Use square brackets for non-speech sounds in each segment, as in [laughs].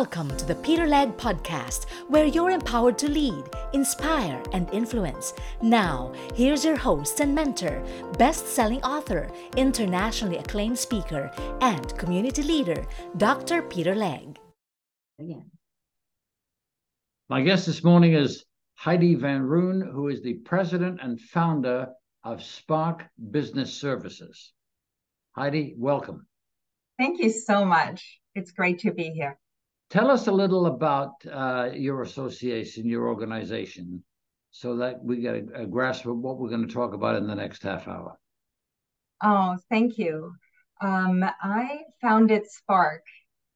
Welcome to the Peter Legge Podcast, where you're empowered to lead, inspire, and influence. Now, here's your host and mentor, best selling author, internationally acclaimed speaker, and community leader, Dr. Peter Legge. Again. My guest this morning is Heidi Van Roon, who is the president and founder of Spark Business Services. Heidi, welcome. Thank you so much. It's great to be here. Tell us a little about uh, your association, your organization, so that we get a, a, grasp of what we're going to talk about in the next half hour. Oh, thank you. Um, I founded Spark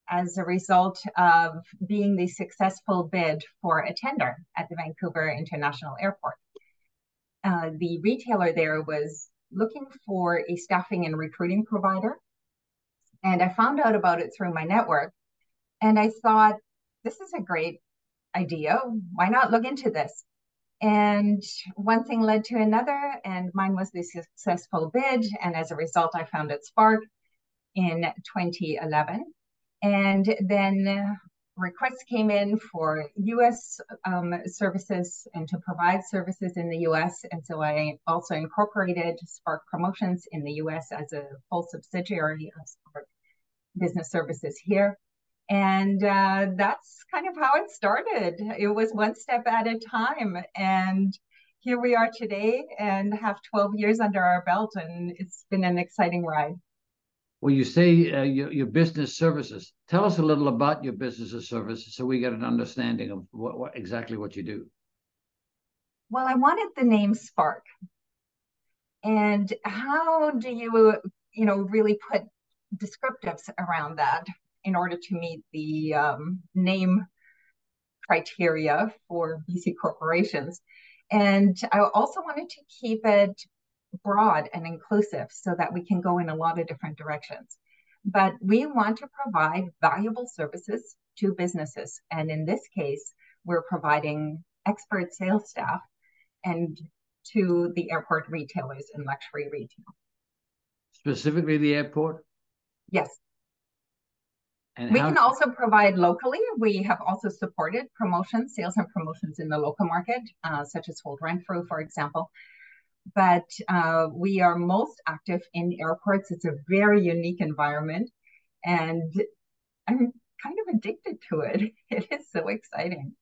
as a result of being the successful bid for a tender at the Vancouver International Airport. Uh, the retailer there was looking for a staffing and recruiting provider. And I found out about it through my network and I thought, this is a great idea. Why not look into this? And one thing led to another, and mine was the successful bid. And as a result, I founded Spark in 2011. And then requests came in for US um, services and to provide services in the US. And so I also incorporated Spark Promotions in the US as a full subsidiary of Spark Business Services here. And uh, that's kind of how it started. It was one step at a time. And here we are today and have 12 years under our belt, and it's been an exciting ride. Well, you say uh, your, your business services. Tell us a little about your business services so we get an understanding of what, what exactly what you do. Well, I wanted the name Spark. And how do you, you know, really put descriptives around that? In order to meet the um, name criteria for BC corporations. And I also wanted to keep it broad and inclusive so that we can go in a lot of different directions. But we want to provide valuable services to businesses. And in this case, we're providing expert sales staff and to the airport retailers and luxury retail. Specifically, the airport? Yes. And we how- can also provide locally. We have also supported promotions, sales and promotions in the local market, uh, such as Holt Renfrew, for example. But uh, we are most active in airports. It's a very unique environment, and I'm kind of addicted to it. [laughs] It is so exciting.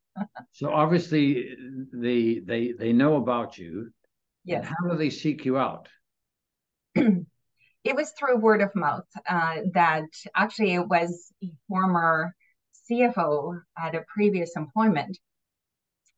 so obviously, they they they know about you. Yes. How do they seek you out? [clears throat] it was through word of mouth uh, that actually it was a former CFO at a previous employment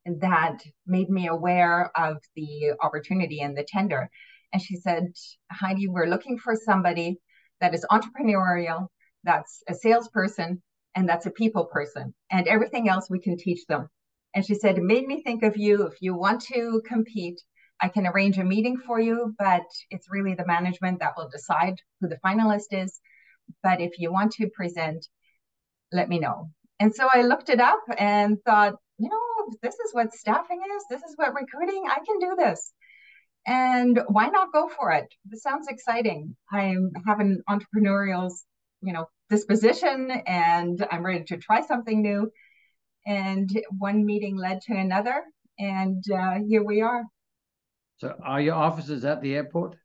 that made me aware of the opportunity and the tender. And she said, Heidi, we're looking for somebody that is entrepreneurial, that's a salesperson, and that's a people person. And everything else we can teach them. And she said, it made me think of you. If you want to compete, I can arrange a meeting for you, but it's really the management that will decide who the finalist is. But if you want to present, let me know. And so I looked it up and thought, you know, this is what staffing is, this is what recruiting, I can do this. And why not go for it? This sounds exciting. I have an entrepreneurial, you know, disposition and I'm ready to try something new. And one meeting led to another. And uh, here we are. So are your offices at the airport?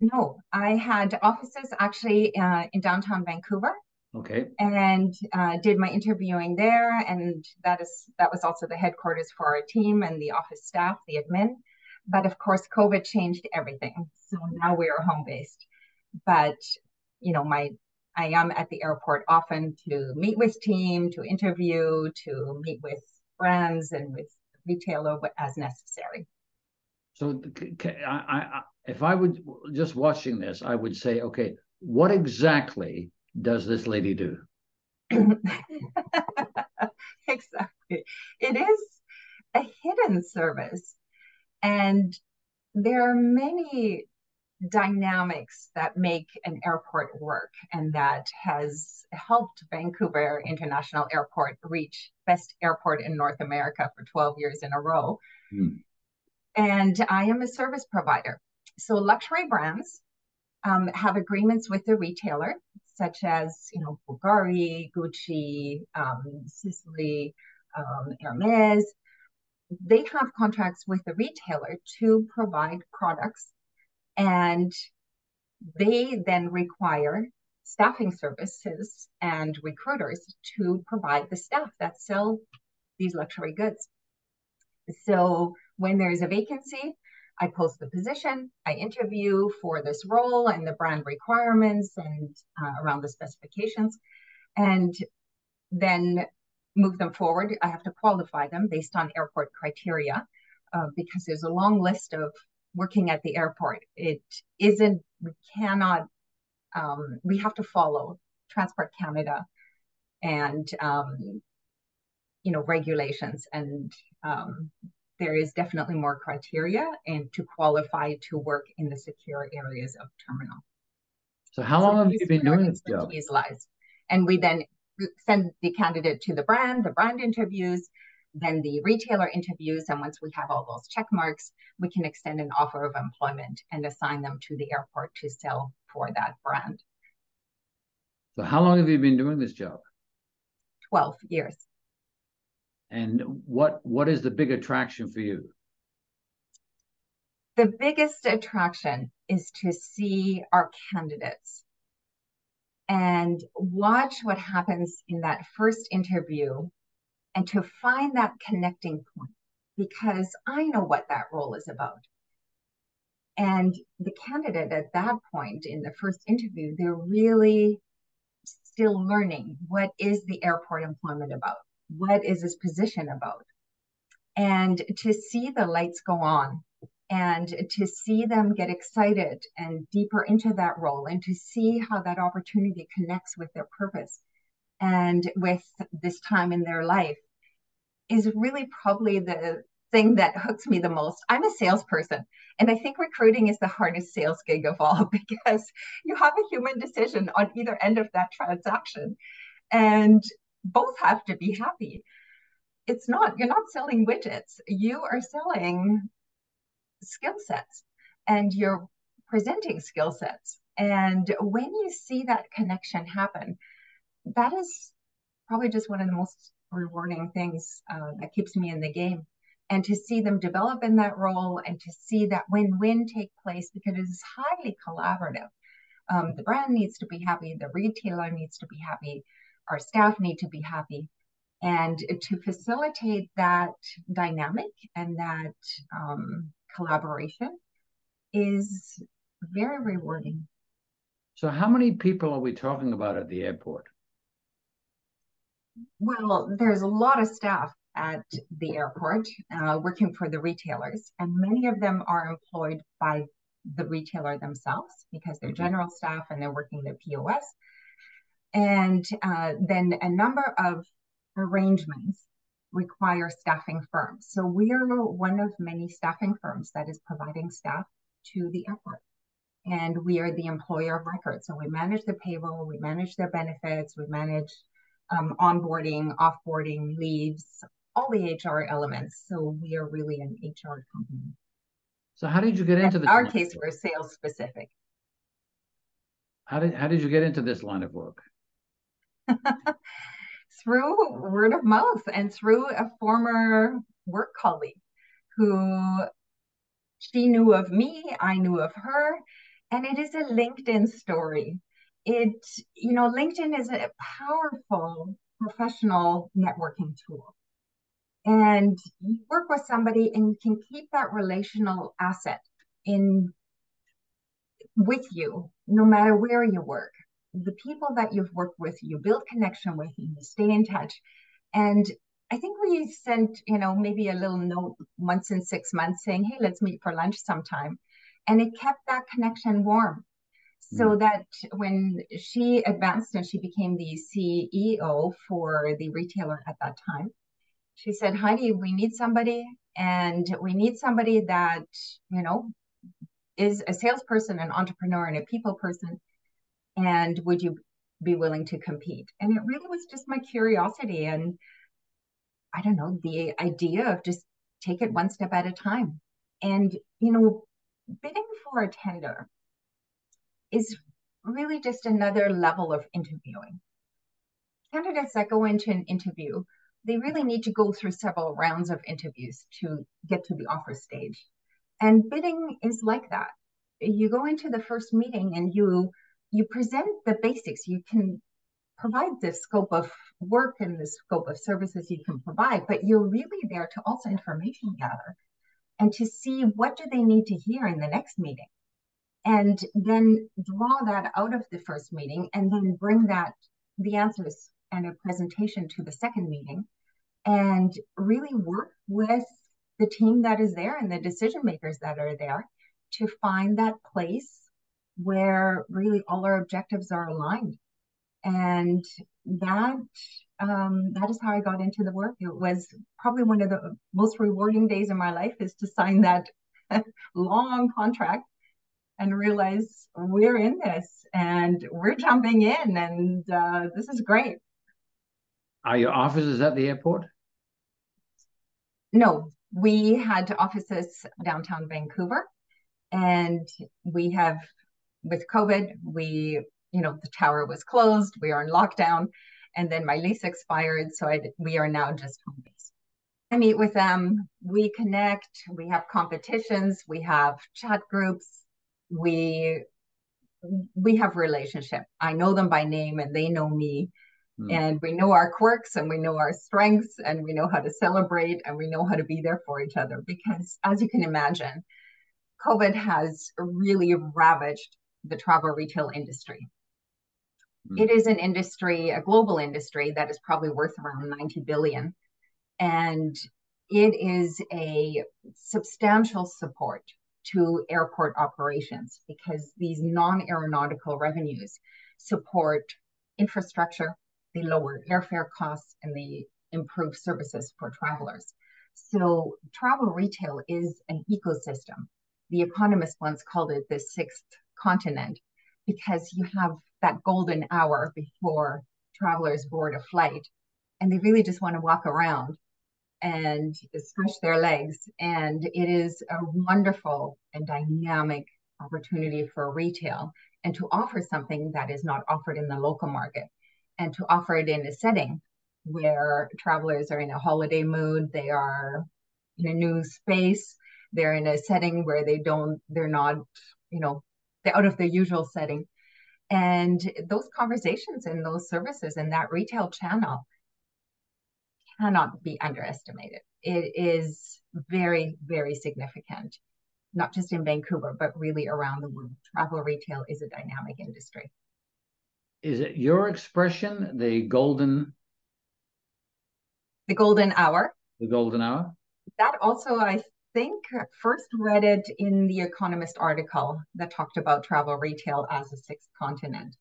No, I had offices actually uh, in downtown Vancouver. Okay. And uh, did my interviewing there, and that is that was also the headquarters for our team and the office staff, the admin. But of course, COVID changed everything, so now we are home based. But you know, my I am at the airport often to meet with team, to interview, to meet with friends and with retailer as necessary. So I, I, if I would just watching this, I would say, okay, what exactly does this lady do? [laughs] exactly. It is a hidden service. And there are many dynamics that make an airport work and that has helped Vancouver International Airport reach best airport in North America for 12 years in a row. Hmm and I am a service provider. So luxury brands um, have agreements with the retailer. such as you know Bulgari, Gucci, um, Sisley, um, Hermes. They have contracts with the retailer to provide products, and they then require staffing services and recruiters to provide the staff that sell these luxury goods. So when there is a vacancy, I post the position, I interview for this role and the brand requirements and uh, around the specifications, and then move them forward. I have to qualify them based on airport criteria uh, because there's a long list of working at the airport. It isn't, we cannot, um, we have to follow Transport Canada and, um, you know, regulations and um, there is definitely more criteria and to qualify to work in the secure areas of terminal. So how long so have you been doing this job? Lies. And we then send the candidate to the brand, the brand interviews, then the retailer interviews, and once we have all those check marks, we can extend an offer of employment and assign them to the airport to sell for that brand. So how long have you been doing this job? 12 years. And what what is the big attraction for you? The biggest attraction is to see our candidates and watch what happens in that first interview and to find that connecting point because I know what that role is about. And the candidate at that point in the first interview, they're really still learning what is the airport employment about? What is this position about? And to see the lights go on and to see them get excited and deeper into that role and to see how that opportunity connects with their purpose and with this time in their life is really probably the thing that hooks me the most. I'm a salesperson, and I think recruiting is the hardest sales gig of all [laughs] because you have a human decision on either end of that transaction. And both have to be happy. It's not, you're not selling widgets, you are selling skill sets and you're presenting skill sets. And when you see that connection happen, that is probably just one of the most rewarding things uh, that keeps me in the game. And to see them develop in that role and to see that win win take place because it is highly collaborative. Um, the brand needs to be happy, the retailer needs to be happy, our staff need to be happy. And to facilitate that dynamic and that um, collaboration is very rewarding. So, how many people are we talking about at the airport? Well, there's a lot of staff at the airport uh, working for the retailers, and many of them are employed by the retailer themselves because they're mm-hmm. general staff and they're working the POS and uh, then a number of arrangements require staffing firms. So we are one of many staffing firms that is providing staff to the airport. And we are the employer of record. So we manage the payroll, we manage their benefits, we manage um, onboarding, offboarding, leaves, all the HR elements. So we are really an HR company. So how did you get into this? In our case, we're sales specific. How did how did you get into this line of work? [laughs] through word of mouth and through a former work colleague who she knew of me, I knew of her, and it is a LinkedIn story. It, you know, LinkedIn is a powerful professional networking tool. And you work with somebody and you can keep that relational asset in with you no matter where you work the people that you've worked with, you build connection with, you stay in touch. And I think we sent, you know, maybe a little note once in six months saying, hey, let's meet for lunch sometime. And it kept that connection warm. So mm. that when she advanced and she became the CEO for the retailer at that time, she said, Heidi, we need somebody and we need somebody that, you know, is a salesperson, an entrepreneur, and a people person and would you be willing to compete and it really was just my curiosity and i don't know the idea of just take it one step at a time and you know bidding for a tender is really just another level of interviewing. Candidates that go into an interview, they really need to go through several rounds of interviews to get to the offer stage. And bidding is like that. You go into the first meeting and you you present the basics. You can provide the scope of work and the scope of services you can provide, but you're really there to also information gather and to see what do they need to hear in the next meeting and then draw that out of the first meeting and then bring that the answers and a presentation to the second meeting and really work with the team that is there and the decision makers that are there to find that place where really all our objectives are aligned and that um, that is how I got into the work. It was probably one of the most rewarding days in my life is to sign that [laughs] long contract and realize we're in this and we're jumping in and uh, this is great. Are your offices at the airport? No, we had offices downtown Vancouver and we have with COVID, we you know, the tower was closed, we are in lockdown, and then my lease expired. So I, we are now just home based. I meet with them, we connect, we have competitions, we have chat groups, we we have relationship. I know them by name and they know me. Mm. And we know our quirks and we know our strengths and we know how to celebrate and we know how to be there for each other. Because as you can imagine, COVID has really ravaged the travel retail industry. Mm. It is an industry, a global industry that is probably worth around 90 billion. And it is a substantial support to airport operations because these non aeronautical revenues support infrastructure, they lower airfare costs, and they improve services for travelers. So, travel retail is an ecosystem. The economist once called it the sixth continent because you have that golden hour before travelers board a flight and they really just want to walk around and stretch their legs. And it is a wonderful and dynamic opportunity for retail and to offer something that is not offered in the local market and to offer it in a setting where travelers are in a holiday mood, they are in a new space, they're in a setting where they don't, they're not, you know, they're out of their usual setting. And those conversations and those services in that retail channel cannot be underestimated. It is very, very significant, not just in Vancouver, but really around the world. Travel retail is a dynamic industry. Is it your expression, the golden? The golden hour. The golden hour. That also, I think first read it in the Economist article that talked about travel retail as a sixth continent.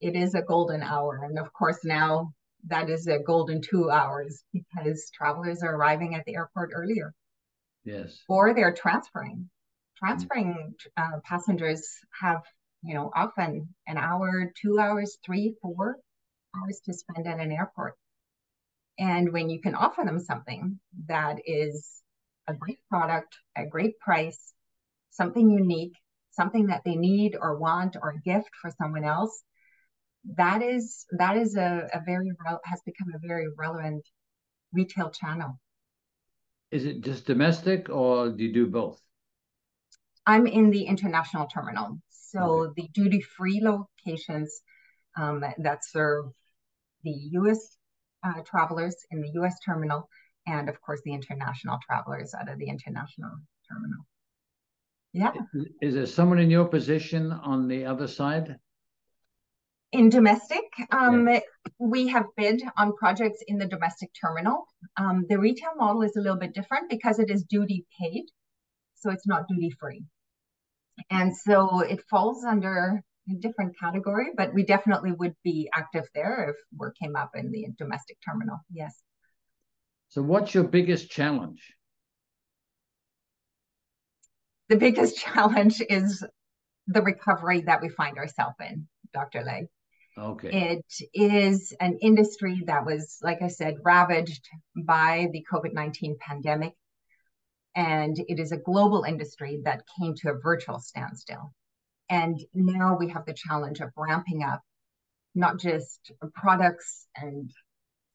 It is a golden hour. And of course, now that is a golden two hours because travelers are arriving at the airport earlier. Yes. Or they're transferring. Transferring uh, passengers have, you know, often an hour, two hours, three, four hours to spend at an airport. And when you can offer them something that is a great product, a great price, something unique, something that they need or want or a gift for someone else, that is that is a, a very has become a very relevant retail channel. Is it just domestic or do you do both? I'm in the international terminal. So okay. the duty free locations um, that serve the US uh, travelers in the US terminal and of course the international travelers out of the international terminal. Yeah. Is there someone in your position on the other side? In domestic, um, yeah. we have bid on projects in the domestic terminal. Um, the retail model is a little bit different because it is duty paid, so it's not duty free. And so it falls under a different category, but we definitely would be active there if work came up in the domestic terminal. Yes. So, what's your biggest challenge? The biggest challenge is the recovery that we find ourselves in, Dr. Lay. Okay. It is an industry that was, like I said, ravaged by the COVID 19 pandemic. And it is a global industry that came to a virtual standstill. And now we have the challenge of ramping up not just products and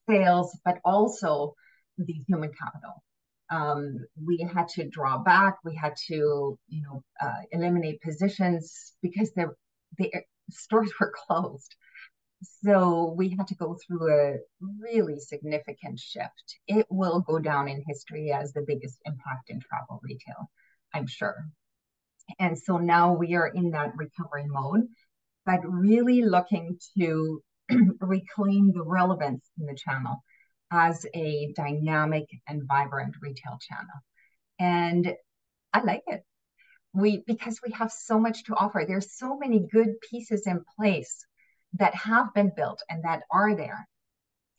sales, but also the human capital. Um, we had to draw back. We had to, you know, uh, eliminate positions because the the stores [laughs] were closed. So we had to go through a really significant shift. It will go down in history as the biggest impact in travel retail, I'm sure. And so now we are in that recovery mode, but really looking to [clears throat] reclaim the relevance in the channel as a dynamic and vibrant retail channel. And I like it. We because we have so much to offer. There's so many good pieces in place that have been built and that are there.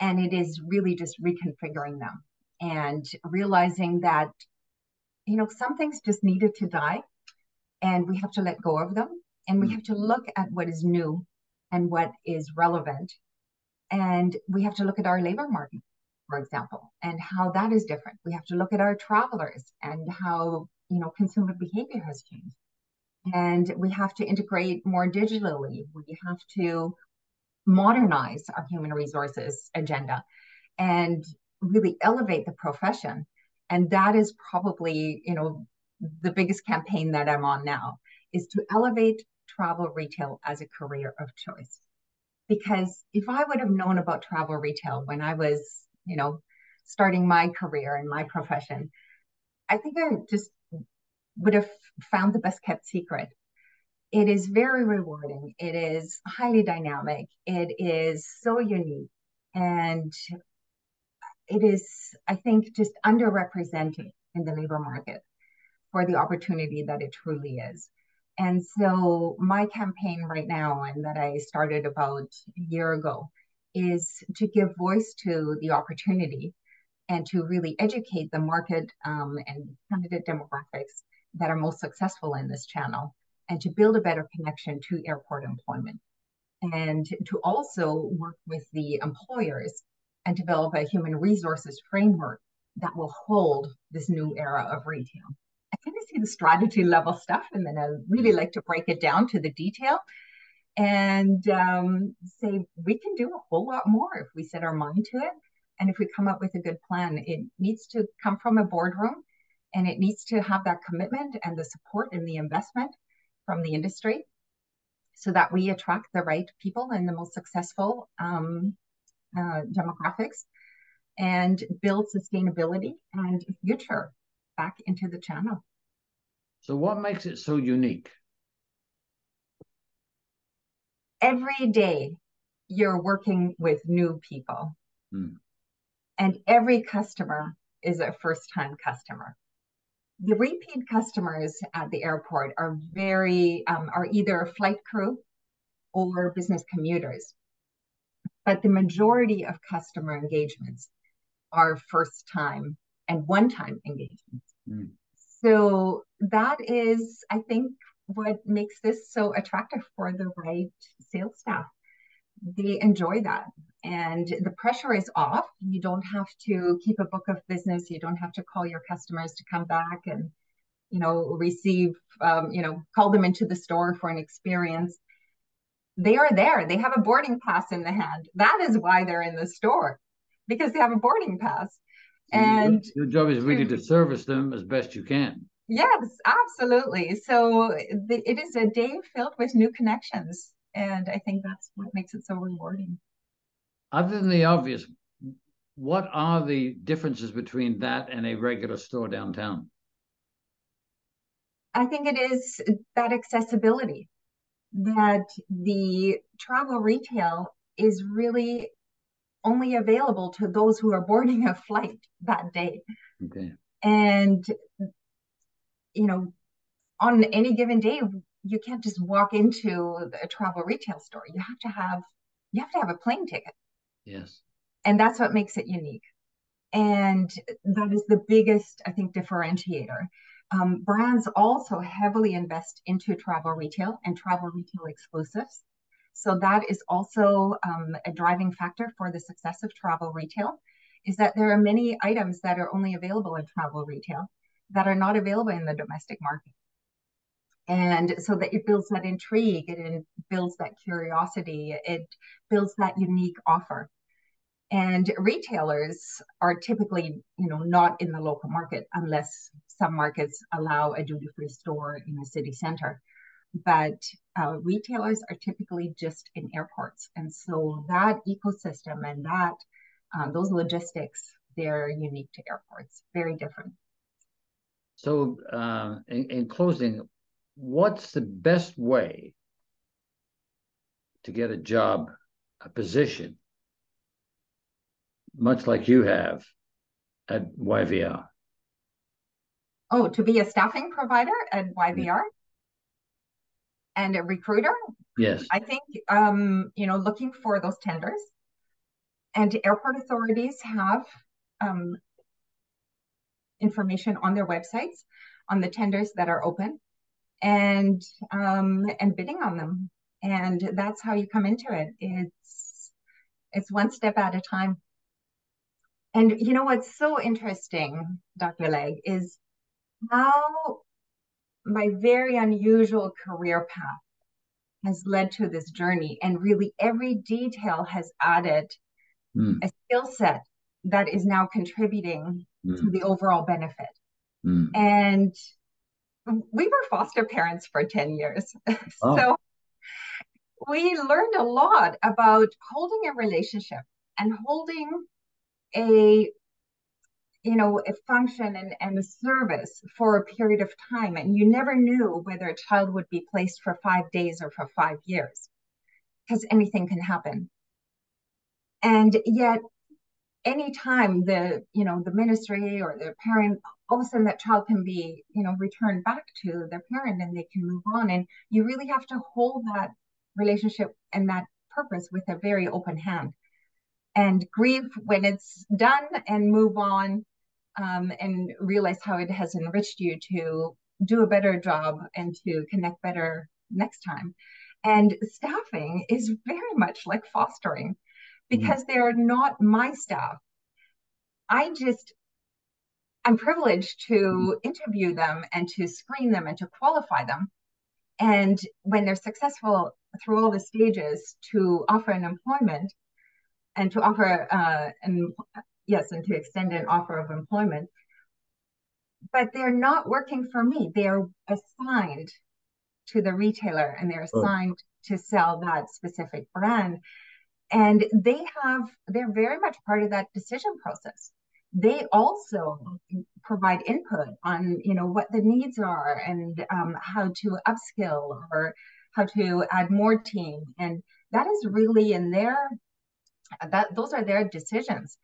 And it is really just reconfiguring them and realizing that, you know, some things just needed to die and we have to let go of them and we mm. have to look at what is new and what is relevant and we have to look at our labor market for example and how that is different. We have to look at our travelers and how you know consumer behavior has changed. And we have to integrate more digitally. We have to modernize our human resources agenda and really elevate the profession. And that is probably you know the biggest campaign that i'm on now is to elevate travel retail as a career of choice. Because if I would have known about travel retail when I was, you know, starting my career and my profession, I think I just would have found the best kept secret. It is very rewarding. It is highly dynamic. It is so unique. And it is, I think, just underrepresented in the labor market for the opportunity that it truly is. And so my campaign right now, and that I started about a year ago, is to give voice to the opportunity and to really educate the market um, and candidate demographics that are most successful in this channel and to build a better connection to airport employment and to also work with the employers and develop a human resources framework that will hold this new era of retail. I kind of see the strategy level stuff, and then I really like to break it down to the detail and um, say we can do a whole lot more if we set our mind to it and if we come up with a good plan. It needs to come from a boardroom and it needs to have that commitment and the support and the investment from the industry so that we attract the right people and the most successful um, uh, demographics and build sustainability and future back into the channel. So, what makes it so unique? Every day you're working with new people, hmm. and every customer is a first time customer. The repeat customers at the airport are very, um, are either flight crew or business commuters. But the majority of customer engagements are first time and one time engagements. Mm. So that is, I think, what makes this so attractive for the right sales staff. They enjoy that. And the pressure is off. You don't have to keep a book of business. You don't have to call your customers to come back and, you know, receive, um, you know, call them into the store for an experience. They are there. They have a boarding pass in the hand. That is why they're in the store because they have a boarding pass and your job is really to service them as best you can yes absolutely so the, it is a day filled with new connections and i think that's what makes it so rewarding other than the obvious what are the differences between that and a regular store downtown i think it is that accessibility that the travel retail is really only available to those who are boarding a flight that day. Okay. And, you know, on any given day, you can't just walk into a travel retail store. You have to have you have to have a plane ticket. Yes. And that's what makes it unique. And that is the biggest, I think, differentiator. Um, brands also heavily invest into travel retail and travel retail exclusives. So that is also um, a driving factor for the success of travel retail is that there are many items that are only available in travel retail that are not available in the domestic market. and so that it builds that intrigue it builds that curiosity it builds that unique offer. And retailers are typically you know not in the local market unless some markets allow a duty free store in the city center. But uh, retailers are typically just in airports. And so that ecosystem and that um, those logistics they're unique to airports. Very different so uh, in, in closing what's the best way to get a job, a position, much like you have at YVR? Oh, to be a staffing provider at YVR and a recruiter? Yes. I think, um, you know, looking for those tenders. And airport authorities have um, information on their websites on the tenders that are open and um, and bidding on them. And that's how you come into it. It's it's one step at a time. And you know what's so interesting, Dr. Legge, is how my very unusual career path has led to this journey. And really every detail has added mm. a skill set that is now contributing mm. to the overall benefit. Mm. And we were foster parents for 10 years. [laughs] Oh. so we learned a lot about holding a relationship and holding a you know a function and, and a service for a period of time and you never knew whether a child would be placed for five days or for five years because anything can happen and yet anytime the you know the ministry or the parent all of a sudden that child can be you know returned back to their parent and they can move on. And you really have to hold that relationship and that purpose with a very open hand. And grieve when it's done and move on um, and realize how it has enriched you to do a better job and to connect better next time. And staffing is very much like fostering. Because mm-hmm. they're not my staff. I just, I'm privileged to mm-hmm. interview them and to screen them and to qualify them. And when they're successful through all the stages to offer an employment and to offer, uh, and yes, and to extend an offer of employment, but they're not working for me. They are assigned to the retailer and they're assigned oh. to sell that specific brand and they have they're very much part of that decision process. They also provide input on you know what the needs are and um, how to upskill or how to add more team. And that is really in their that those are their decisions.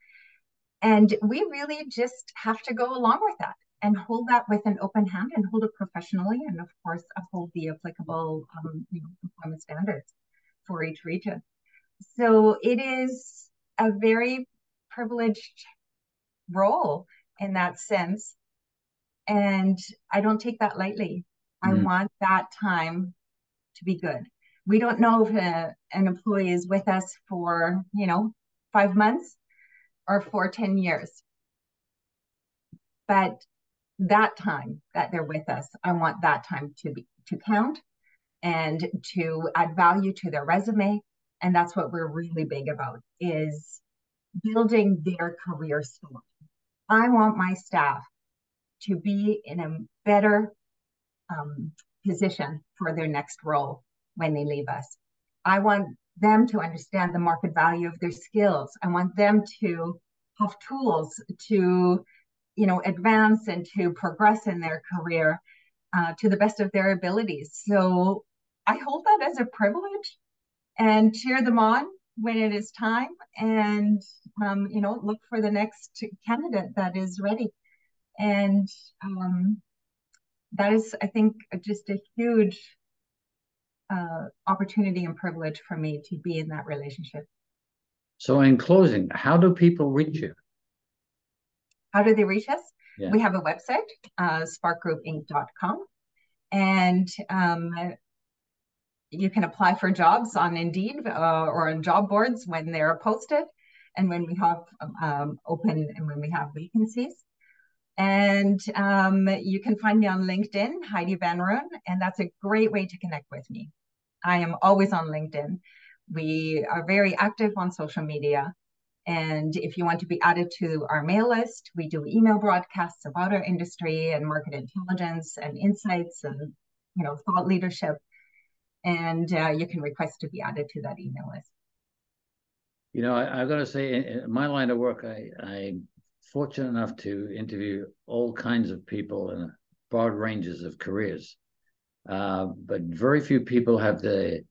And we really just have to go along with that and hold that with an open hand and hold it professionally and of course uphold the applicable um, you know, employment standards for each region so it is a very privileged role in that sense. And I don't take that lightly. Mm. I want that time to be good. We don't know if a, an employee is with us for, you know, five months or for 10 years. But that time that they're with us, I want that time to be to count and to add value to their resume and that's what we're really big about is building their career story. I want my staff to be in a better um, position for their next role when they leave us. I want them to understand the market value of their skills. I want them to have tools to you know advance and to progress in their career uh, to the best of their abilities. So i hold that as a privilege and cheer them on when it is time and um, you know look for the next candidate that is ready. And um, that is i think just a huge uh, opportunity and privilege for me to be in that relationship. So in closing how do people reach you? How do they reach us? Yeah. we have a website uh, sparkgroupinc.com and um, you can apply for jobs on Indeed uh, or on job boards when they're posted and when we have um, open and when we have vacancies. And um, you can find me on LinkedIn, Heidi Van Roon, and that's a great way to connect with me. I am always on LinkedIn. We are very active on social media. And if you want to be added to our mail list, we do email broadcasts about our industry and market intelligence and insights and you know thought leadership. And uh, you can request to be added to that email list. You know, I, have got to say, in my line of work, I, I'm fortunate enough to interview all kinds of people in broad ranges of careers. Uh, but very few people have the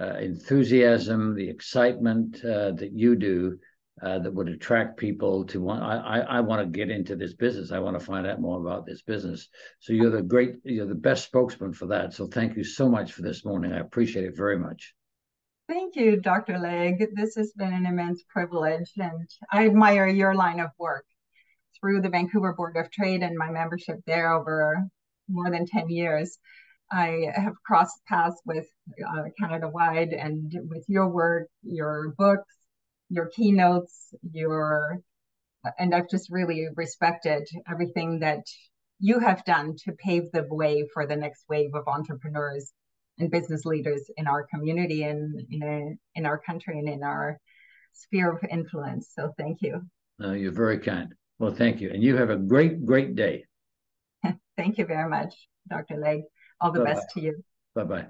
uh, enthusiasm, the excitement uh, that you do uh, that would attract people to want. I, I, I want to get into this business. I want to find out more about this business. So you're the great, you're the best spokesman for that. So thank you so much for this morning. I appreciate it very much. Thank you, Dr. Legge. This has been an immense privilege, and I admire your line of work through the Vancouver Board of Trade and my membership there over more than 10 years. I have crossed paths with uh, Canada Wide and with your work, your books, your keynotes, your, and I've just really respected everything that you have done to pave the way for the next wave of entrepreneurs and business leaders in our community and in, a, in our country and in our sphere of influence. So thank you. No, you're very kind. Well, thank you. And you have a great, great day. [laughs] thank you very much, Dr. Legge. All the Bye-bye. best to you. Bye bye.